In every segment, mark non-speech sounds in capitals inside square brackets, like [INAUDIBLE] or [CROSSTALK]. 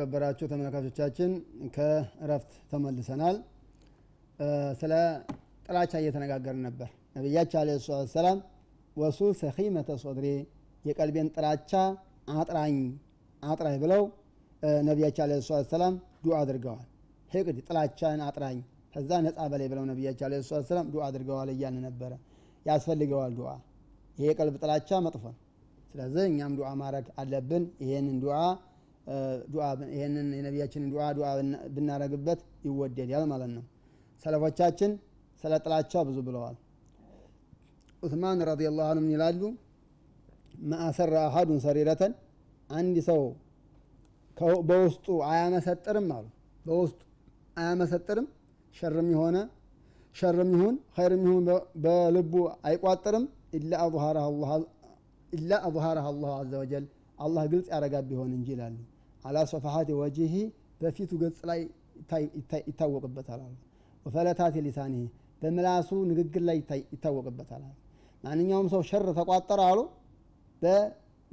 የተከበራችሁ ተመልካቾቻችን ከእረፍት ተመልሰናል። ስለ ጥላቻ እየተነጋገርን ነበር። ነቢያችን አለ ሰላት ሰላም ወሱ ሰኺመተ ሶድሬ የቀልቤን ጥላቻ አጥራኝ አጥራኝ ብለው ነቢያችን አለ ሰላት ሰላም ዱዓ አድርገዋል። ሂቅድ ጥላቻን አጥራኝ ከዛ ነጻ በላይ ብለው ነቢያችን አለ ሰላት ሰላም ዱዓ አድርገዋል እያልን ነበረ። ያስፈልገዋል ዱዓ። ይሄ የቀልብ ጥላቻ መጥፎ ነው። ስለዚህ እኛም ዱዓ ማድረግ አለብን። ይሄንን ዱዓ ይህንን የነቢያችንን ዱዓ ዱዓ ብናረግበት ይወደዳል ማለት ነው። ሰለፎቻችን ስለ ጥላቻ ብዙ ብለዋል። ዑስማን رضي الله عنه ምን ይላሉ? ما أسر أحد سريرة አንድ ሰው በውስጡ አያመሰጥርም አሉ። በውስጡ አያመሰጥርም ሸርም ይሆነ ሸርም ይሁን ኸይርም ይሁን በልቡ አይቋጥርም إلا أظهرها الله عز وجل አላህ ግልጽ ያረጋ ቢሆን እንጂ ይላሉ። على صفحات وجهه በፊቱ ገጽ ላይ ይታወቅበታል አሉ። وفلتات لسانه በምላሱ ንግግር ላይ ይታወቅበታል አሉ። ማንኛውም ሰው ሸር ቢቋጥር አሉ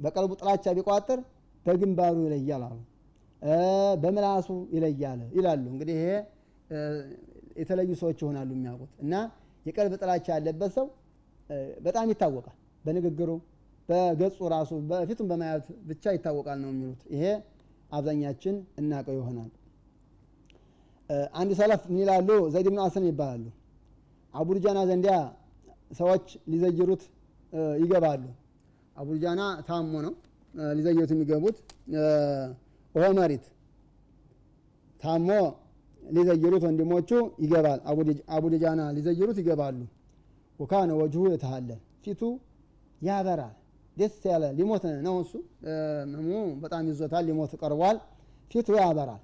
በቀልቡ ጥላቻ ቢቋጥር በግንባሩ ይለያል አሉ። በምላሱ ይለያል ይላሉ። እንግዲህ ይሄ የተለዩ ሰዎች ይሆናሉ የሚያውቁት እና የቀልብ ጥላቻ ያለበት ሰው በጣም ይታወቃል በንግግሩ በገጹ ራሱ በፊቱን በማየት ብቻ ይታወቃል ነው የሚሉት። ይሄ አብዛኛችን እናቀው ይሆናል። አንድ ሰለፍ ምን ይላሉ? ዘይድ ብን አስም ይባላሉ። አቡዱጃና ዘንዲያ ሰዎች ሊዘይሩት ይገባሉ። አቡዱጃና ታሞ ነው ሊዘይሩት የሚገቡት ውሆ መሪት ታሞ ሊዘይሩት ወንድሞቹ ይገባል። አቡዱጃና ሊዘይሩት ይገባሉ። ወካነ ወጅሁ የተሃለል ፊቱ ያበራል ደስ ያለ ሊሞት ነው። እሱ። ህመሙ በጣም ይዞታል። ሊሞት ቀርቧል። ፊቱ ያበራል።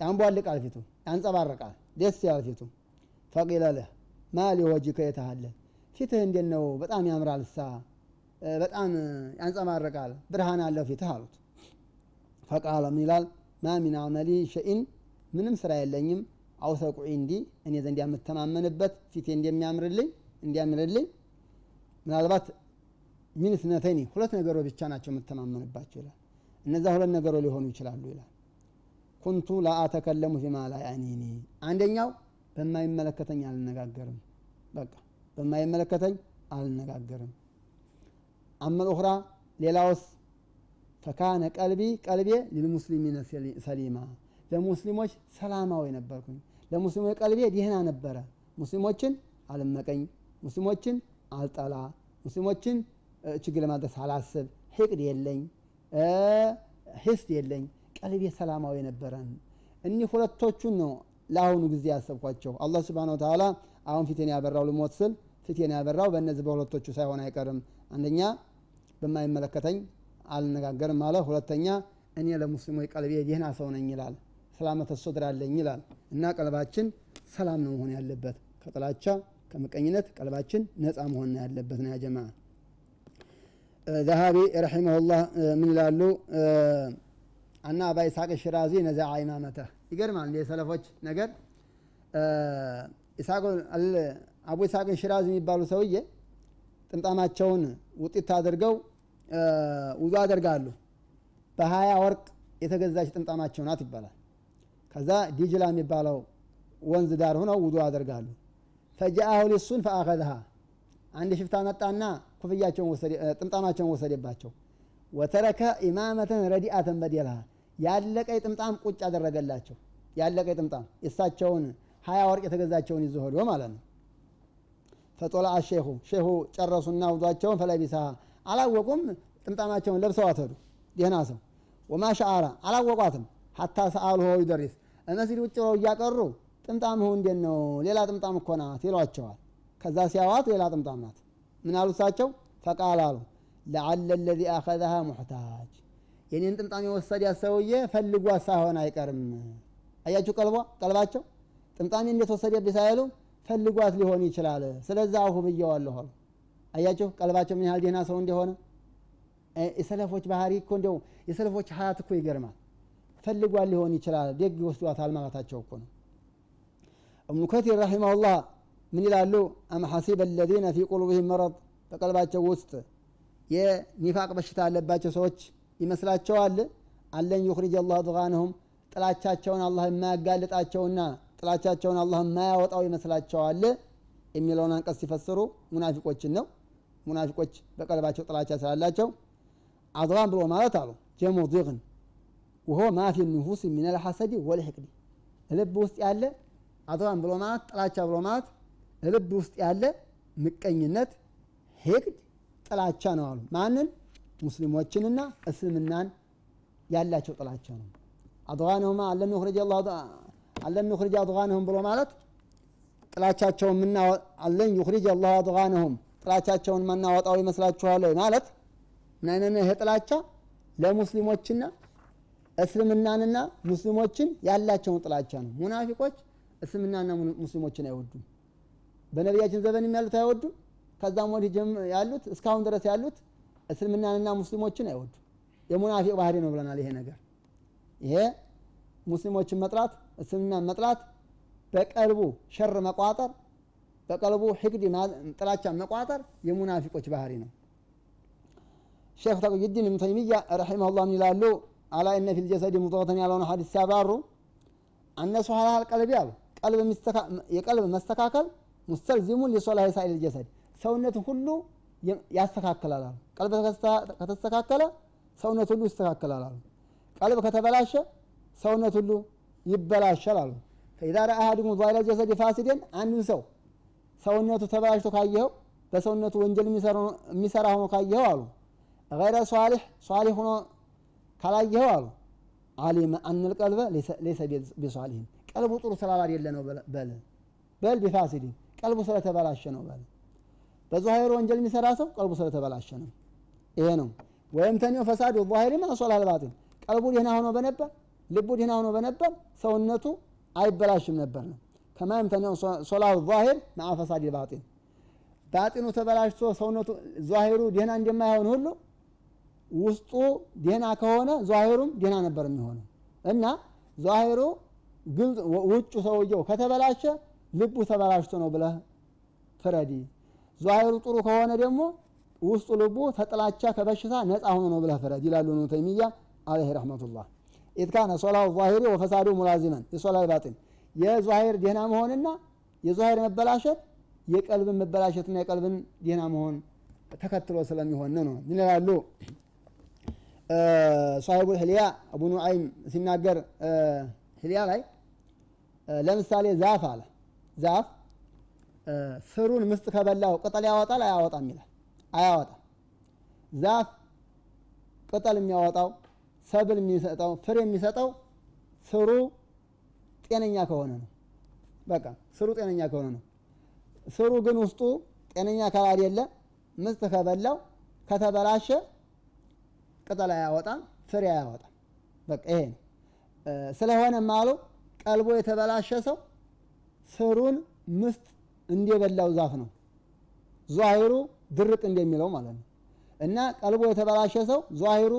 ያንቧልቃል ፊቱ ያንጸባርቃል። ደስ ያለ ፊቱ። ፈቂለ ለህ ማ ሊወጅከ የተሃለል ፊትህ እንዴት ነው? በጣም ያምራል ሳ በጣም ያንጸባርቃል። ብርሃን አለው ፊትህ አሉት። ፈቃለ ምን ይላል? ማ ሚን አመሊ ሸኢን ምንም ስራ የለኝም። አውሰቁ እንዲ እኔ ዘንድ የምተማመንበት ፊቴ እንደሚያምርልኝ እንዲያምርልኝ ምናልባት ሚን ስነተኒ ሁለት ነገሮች ብቻ ናቸው የምተማመንባቸው ይላል። እነዛ ሁለት ነገሮች ሊሆኑ ይችላሉ ይላል። ኩንቱ ላአተከለሙ ፊማ ላ ያኒኒ አንደኛው በማይመለከተኝ አልነጋገርም። በቃ በማይመለከተኝ አልነጋገርም። አመል ኡኽራ ሌላውስ ፈካነ ቀልቢ ቀልቤ ሊልሙስሊሚነ ሰሊማ ለሙስሊሞች ሰላማዊ ነበርኩኝ። ለሙስሊሞች ቀልቤ ደህና ነበረ። ሙስሊሞችን አልመቀኝ፣ ሙስሊሞችን አልጠላ፣ ሙስሊሞችን ችግር ለማድረስ አላስብ፣ ሕቅድ የለኝ፣ ሂስድ የለኝ፣ ቀልቤ ሰላማዊ ነበረን። እኒህ ሁለቶቹን ነው ለአሁኑ ጊዜ ያሰብኳቸው። አላህ ስብሓነሁ ወተዓላ አሁን ፊቴን ያበራው ልሞት ስል ፊቴን ያበራው በእነዚህ በሁለቶቹ ሳይሆን አይቀርም። አንደኛ በማይመለከተኝ አልነጋገርም አለ። ሁለተኛ እኔ ለሙስሊሞች ቀልቤ ደህና ሰው ነኝ ይላል። ሰላመተ ሶድር አለኝ ይላል። እና ቀልባችን ሰላም ነው መሆን ያለበት ከጥላቻ ከምቀኝነት ቀልባችን ነፃ መሆን ያለበት ነው። ያጀማ ዘሃቢ ረሒመሁላህ ምን ይላሉ? አና አባ ኢስሐቅ ሽራዚ ነዛ ኢማመተ ይገርማል። የሰለፎች ነገር አቡ ኢስሐቅ ሽራዚ የሚባሉ ሰውዬ ጥምጣማቸውን ውጢት አድርገው ውዙ አደርጋሉ። በሀያ ወርቅ የተገዛች ጥምጣማቸው ናት ይባላል። ከዛ ዲጅላ የሚባለው ወንዝ ዳር ሆነው ውዱ አደርጋሉ። ፈጃአሁ ሊሱን ፈአኸዝሃ አንድ ሽፍታ መጣና ኩፍያቸውን ጥምጣማቸውን ወሰደባቸው። ወተረከ ኢማመተን ረዲአተን በዴልሃ ያለቀይ ጥምጣም ቁጭ አደረገላቸው። ያለቀይ ጥምጣም የእሳቸውን ሀያ ወርቅ የተገዛቸውን ይዞ ሄዶ ማለት ነው። ፈጦላ ሼሁ ሼሁ ጨረሱና ውዷቸውን ፈለቢሳ አላወቁም። ጥምጣማቸውን ለብሰዋት ሄዱ። ደህና ሰው ወማ ሸዓራ አላወቋትም። ሀታ ሰአሉ ሆ ይደሪስ መስጊድ ውጭ ብለው እያቀሩ ጥምጣምሁ እንዴት ነው? ሌላ ጥምጣም እኮ ናት ይሏቸዋል። ከዛ ሲያዋት ሌላ ጥምጣም ናት። ምን አሉ እሳቸው? ፈቃል አሉ ለዓለ ለዚ አኸዘሃ ሙሕታጅ የኔን ጥምጣም የወሰዳት ሰውዬ ፈልጓት ሳይሆን አይቀርም። አያችሁ ቀልቧ ቀልባቸው ጥምጣሜ እንዴት ወሰደብኝ ሳይሉ ፈልጓት ሊሆን ይችላል። ስለዛ አሁ ብየዋለሁ አሉ። አያችሁ ቀልባቸው ምን ያህል ደህና ሰው እንደሆነ። የሰለፎች ባህሪ እኮ እንዲያው የሰለፎች ሀያት እኮ ይገርማል። ፈልጓት ሊሆን ይችላል ደግ ይወስዷታል ማለታቸው እኮ ነው። እብኑ ከቲር رحمه الله ምን ይላሉ? أم حسب الذين في قلوبهم مرض በቀልባቸው ውስጥ የኒፋቅ በሽታ ያለባቸው ሰዎች ይመስላቸዋል። أن لن يخرج الله أضغانهم ጥላቻቸውን አላህ የማያጋልጣቸውና ጥላቻቸውን አላህ የማያወጣው ይመስላቸዋል የሚለውን አንቀጽ ሲፈስሩ ሙናፊቆችን ነው ሙናፊቆች በቀልባቸው ጥላቻ ስላላቸው أضغان ብሎ ማለት አሉ جمع ضغن وهو ما في النفوس من الحسد والحقد ልብ ውስጥ ያለ أضغان ብሎ ማለት ጥላቻ ብሎ ማለት ልብ ውስጥ ያለ ምቀኝነት حقد ጥላቻ ነው አሉ። ማንን? ሙስሊሞችንና እስልምናን ያላቸው ጥላቻ ነው። نخرج أن لن نخرج أضغانهم ብሎ ማለት ጥላቻቸውን أن لن يخرج الله أضغانهم ጥላቻቸውን ማናወጣው ይመስላችኋል ማለት ምን አይነት ይሄ ጥላቻ? ለሙስሊሞችና እስልምናንና ሙስሊሞችን ያላቸውን ጥላቻ ነው። ሙናፊቆች እስልምናና ሙስሊሞችን አይወዱም በነቢያችን ዘመንም ያሉት አይወዱም? ከዛም ወዲህ ያሉት እስካሁን ድረስ ያሉት እስልምናንና ሙስሊሞችን አይወዱም። የሙናፊቅ ባህሪ ነው ብለናል ይሄ ነገር። ይሄ ሙስሊሞችን መጥላት እስልምናን መጥላት በቀልቡ ሸር መቋጠር በቀልቡ حقد ጥላቻ መቋጠር የሙናፊቆች ባህሪ ነው። ሼክ ተቅዩዲን ኢብኑ ተይሚያ رحمه الله ምን ይላሉ? ألا إن في الجسد مضغة ያለውን ሀዲስ ሲያብራሩ أن صلاح القلب አሉ የቀልብ መስተካከል مستلزم لصلاح سائر الجسد ሰውነትን ሁሉ ያስተካክላል አሉ። ቀልብ ከተስተካከለ ሰውነት ሁሉ ይስተካከላል አሉ። ቀልብ ከተበላሸ ሰውነት ሁሉ ይበላሻል አሉ። ፈኢዛ ረአ አሐዱኩም ዛሂረ ጀሰድ ፋሲደን አንድን ሰው ሰውነቱ ተበላሽቶ ካየኸው በሰውነቱ ወንጀል የሚሰራ ሆኖ ካየኸው አሉ። ገይረ ሷሊሕ ሷሊሕ ሆኖ ካላየኸው አሉ። አሊመ አነል ቀልበ ሌሰ ቢሷሊሕን ቀልቡ ጥሩ ስላላደለ ነው በል በል ቢፋሲድን ቀልቡ ስለተበላሸ ነው በል። በዛሂሩ ወንጀል የሚሰራ ሰው ቀልቡ ስለተበላሸ ነው። ይሄ ነው። ወይም ተኒው ዛሂሪ ማ ሶላል ባጢን ቀልቡ ደህና ሆኖ በነበር ልቡ ደህና ሆኖ በነበር ሰውነቱ አይበላሽም ነበር። ነው ከማ የምተኒው ሶላሁ ዛሂር መዓ ፈሳድ ባጢን ባጢኑ ተበላሽቶ ሰውነቱ ዛሂሩ ደህና እንደማይሆን ሁሉ ውስጡ ደህና ከሆነ ዛሂሩም ደህና ነበር የሚሆነው። እና ዛሂሩ ውጩ ሰውየው ከተበላሸ ልቡ ተበላሽቶ ነው ብለህ ፍረድ ዛሂሩ ጥሩ ከሆነ ደግሞ ውስጡ ልቡ ተጥላቻ ከበሽታ ነፃ ሆኖ ነው ብለህ ፍረድ ይላሉ ኢብኑ ተይሚያ عليه رحمة الله። إذ كان صلاح الظاهر وفساده ملازما لصلاح الباطن የዛሂር ደህና መሆንና የዛሂር መበላሸት የቀልብን መበላሸትና የቀልብን ደህና መሆን ተከትሎ ስለሚሆን ነው ምን ይላሉ صاحب الحلية አቡ ኑዓይም ሲናገር ህልያ ላይ ለምሳሌ ዛፍ አለ ዛፍ ስሩን ምስጥ ከበላው ቅጠል ያወጣል አያወጣም ይላል። አያወጣም። ዛፍ ቅጠል የሚያወጣው ሰብል የሚሰጠው ፍሬ የሚሰጠው ስሩ ጤነኛ ከሆነ ነው። በቃ ስሩ ጤነኛ ከሆነ ነው። ስሩ ግን ውስጡ ጤነኛ ካላደለ ምስጥ ከበላው ከተበላሸ ቅጠል አያወጣም ፍሬ አያወጣም። በቃ ይሄ ነው። ስለሆነ ማሉ ቀልቦ የተበላሸ ሰው ስሩን ምስጥ እንደበላው ዛፍ ነው። ዛሂሩ ድርቅ እንደሚለው ማለት ነው። እና ቀልቦ የተበላሸ ሰው ዛሂሩ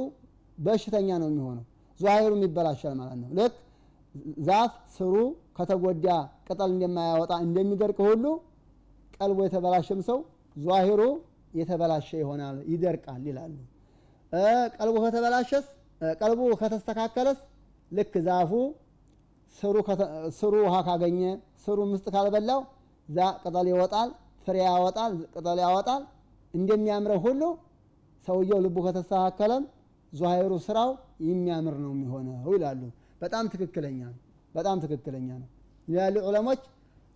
በሽተኛ ነው የሚሆነው። ዛሂሩም ይበላሻል ማለት ነው። ልክ ዛፍ ስሩ ከተጎዳ ቅጠል እንደማያወጣ እንደሚደርቅ ሁሉ ቀልቦ የተበላሸም ሰው ዛሂሩ የተበላሸ ይሆናል ይደርቃል ይላሉ። ቀልቡ ከተበላሸስ ቀልቡ ከተስተካከለስ ልክ ዛፉ ስሩ ውሃ ካገኘ ስሩ ምስጥ ካልበላው ዛ ቅጠል ይወጣል ፍሬ ያወጣል ቅጠል ያወጣል። እንደሚያምረው ሁሉ ሰውየው ልቡ ከተስተካከለም ዛሂሩ ስራው የሚያምር ነው የሚሆነው ይላሉ። በጣም ትክክለኛ ነው። በጣም ትክክለኛ ነው ይላሉ ዑለሞች።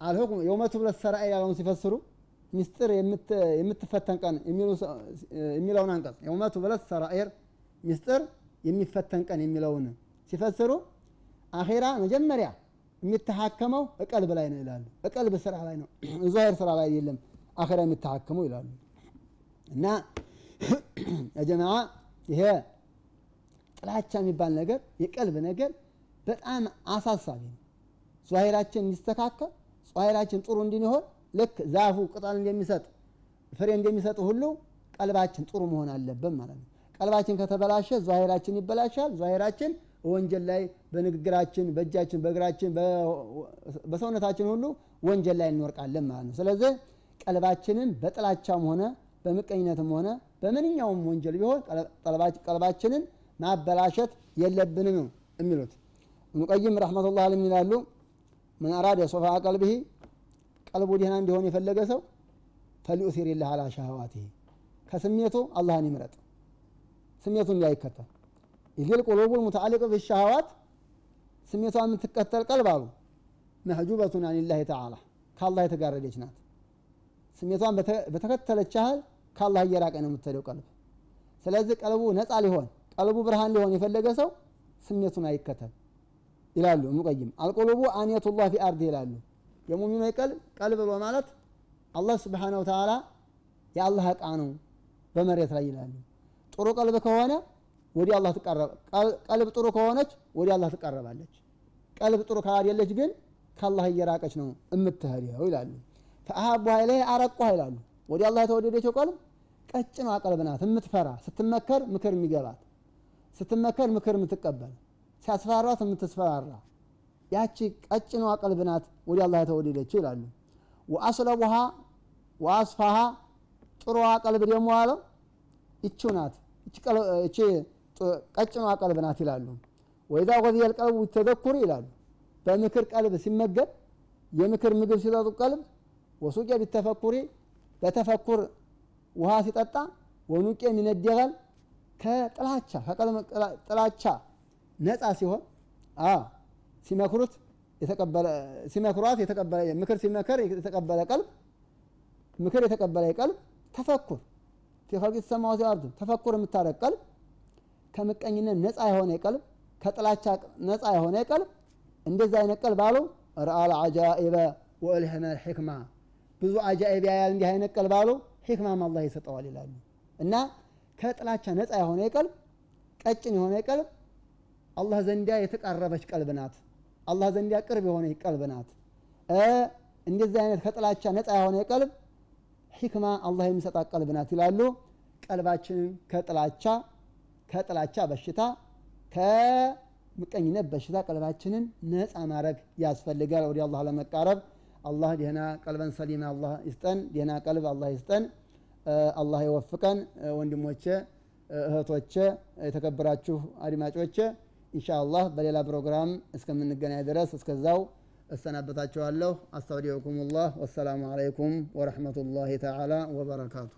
አልሁክም የውመቱ ብለት ሰራኤል ያለውን ሲፈስሩ ሚስጥር የምትፈተን ቀን የሚለውን አንቀጽ የውመቱ ብለት ሰራኤር ሚስጥር የሚፈተን ቀን የሚለውን ሲፈስሩ አኼራ መጀመሪያ የሚተሐከመው እቀልብ ላይ ነው ይላሉ። እቀልብ ስራ ላይ ነው። [CLEARS THROAT] ዛሂር ስራ ላይ የለም አኼራ የሚተሐከመው ይላሉ። እና [CLEARS THROAT] የጀማዓ ይሄ ጥላቻ የሚባል ነገር የቀልብ ነገር በጣም አሳሳቢ ነው። ዛሂራችን እንዲስተካከል ዛሂራችን ጥሩ እንዲሆን ልክ ዛፉ ቅጠል እንደሚሰጥ ፍሬ እንደሚሰጥ ሁሉ ቀልባችን ጥሩ መሆን አለብን ማለት ነው። ቀልባችን ከተበላሸ ዛሂራችን ይበላሻል። ዛሂራችን ወንጀል ላይ በንግግራችን በእጃችን በእግራችን በሰውነታችን ሁሉ ወንጀል ላይ እንወርቃለን ማለት ነው። ስለዚህ ቀልባችንን በጥላቻም ሆነ በምቀኝነትም ሆነ በምንኛውም ወንጀል ቢሆን ቀልባችንን ማበላሸት የለብንም የሚሉት። እብኑ ቀይም ረሕመቱላህ አለይሂ ይላሉ ምን አራደ ሶፋ ቀልብህ ቀልቡ ደህና እንዲሆን የፈለገ ሰው ፈልዩሲር ላህ አላ ሻህዋቲህ ከስሜቱ አላህን ይምረጥ። ስሜቱን እንዳይከተል ኢዚል ቁሉቡል ሙተዓሊቀ ቢሻህዋት ስሜቷ የምትከተል ቀልብ አሉ። መሕጁበቱን አኒላህ ተዓላ ከአላህ የተጋረደች ናት። ስሜቷን በተከተለች ያህል ከአላህ እየራቀ ነው የምትሄደው ቀልብ። ስለዚህ ቀልቡ ነፃ ሊሆን ቀልቡ ብርሃን ሊሆን የፈለገ ሰው ስሜቱን አይከተል ይላሉ ሙቀይም አልቁሉቡ አንየቱላህ ፊ አርድ ይላሉ። የሙሚኖች ቀልብ ቀልብ ብሎ ማለት አላህ ስብሓነሁ ወተዓላ የአላህ እቃ ነው በመሬት ላይ ይላሉ። ጥሩ ቀልብ ከሆነ ወዲ አላህ ቀልብ ጥሩ ከሆነች ወዲ አላህ ትቀረባለች። ቀልብ ጥሩ ካላደለች ግን ከአላህ እየራቀች ነው የምትሄደው ይላሉ። ፈአሃቡ ሀይላይ አረቋ ይላሉ። ወዲ አላህ የተወደደችው ቀልብ ቀጭኗ ቀልብ ናት። የምትፈራ ስትመከር ምክር የሚገባት ስትመከር ምክር የምትቀበል ሲያስፈራራት የምትስፈራራ ያቺ ቀጭኗ ቀልብ ናት ወዲ አላህ የተወደደችው ይላሉ። ወአስለቡሃ ወአስፋሃ ጥሩዋ ቀልብ ደግሞ አለው። ይቺው ናት። እቺ ቀጭኗ ቀልብ ናት ይላሉ። ወይዛ ወዚየ ልቀልቡ ተዘኩር ይላሉ። በምክር ቀልብ ሲመገብ የምክር ምግብ ሲጠጡ ቀልብ ወሱቄ ቢተፈኩሪ በተፈኩር ውሃ ሲጠጣ ወኑቄ የሚነደቀል ከጥላቻ ጥላቻ ነፃ ሲሆን ሲመክሩት ሲመክሯት የተቀበለ ምክር ሲመከር የተቀበለ ቀልብ ምክር የተቀበለ ቀልብ ተፈኩር። ፊ ኸልቂ ሰማዋት አርድ ተፈኩር የምታደርግ ቀልብ ከምቀኝነት ነፃ የሆነ ቀልብ ከጥላቻ ነፃ የሆነ ቀልብ እንደዚህ አይነት ቀልብ አሉ። ረአል አጃኢበ ወእልህመ ሕክማ ብዙ አጃኢብ ያያል እንዲህ አይነት ቀልብ አሉ። ሕክማም አላህ ይሰጠዋል ይላሉ። እና ከጥላቻ ነፃ የሆነ ቀልብ ቀጭን የሆነ ቀልብ አላህ ዘንዲያ የተቃረበች ቀልብ ናት። አላህ ዘንዲያ ቅርብ የሆነ ቀልብ ናት። እንደዚህ አይነት ከጥላቻ ነፃ የሆነ ቀልብ ሒክማ አላህ የሚሰጣት ቀልብ ናት ይላሉ። ቀልባችንን ከጥላቻ ከጥላቻ በሽታ ከምቀኝነት በሽታ ቀልባችንን ነፃ ማድረግ ያስፈልጋል። ወደ አላህ ለመቃረብ አላህ ደህና ቀልበን ሰሊማ አላህ ይስጠን ደህና ቀልብ አላህ ይስጠን። አላህ ይወፍቀን። ወንድሞቼ እህቶቼ የተከበራችሁ አድማጮቼ ኢንሻ በሌላ ፕሮግራም እስከምንገናኝ ድረስ እስከዛው እሰናበታችኋለሁ። አስተውዲዑኩም ላህ ወሰላሙ አለይኩም ወረሕመቱላሂ ተዓላ ወበረካቱ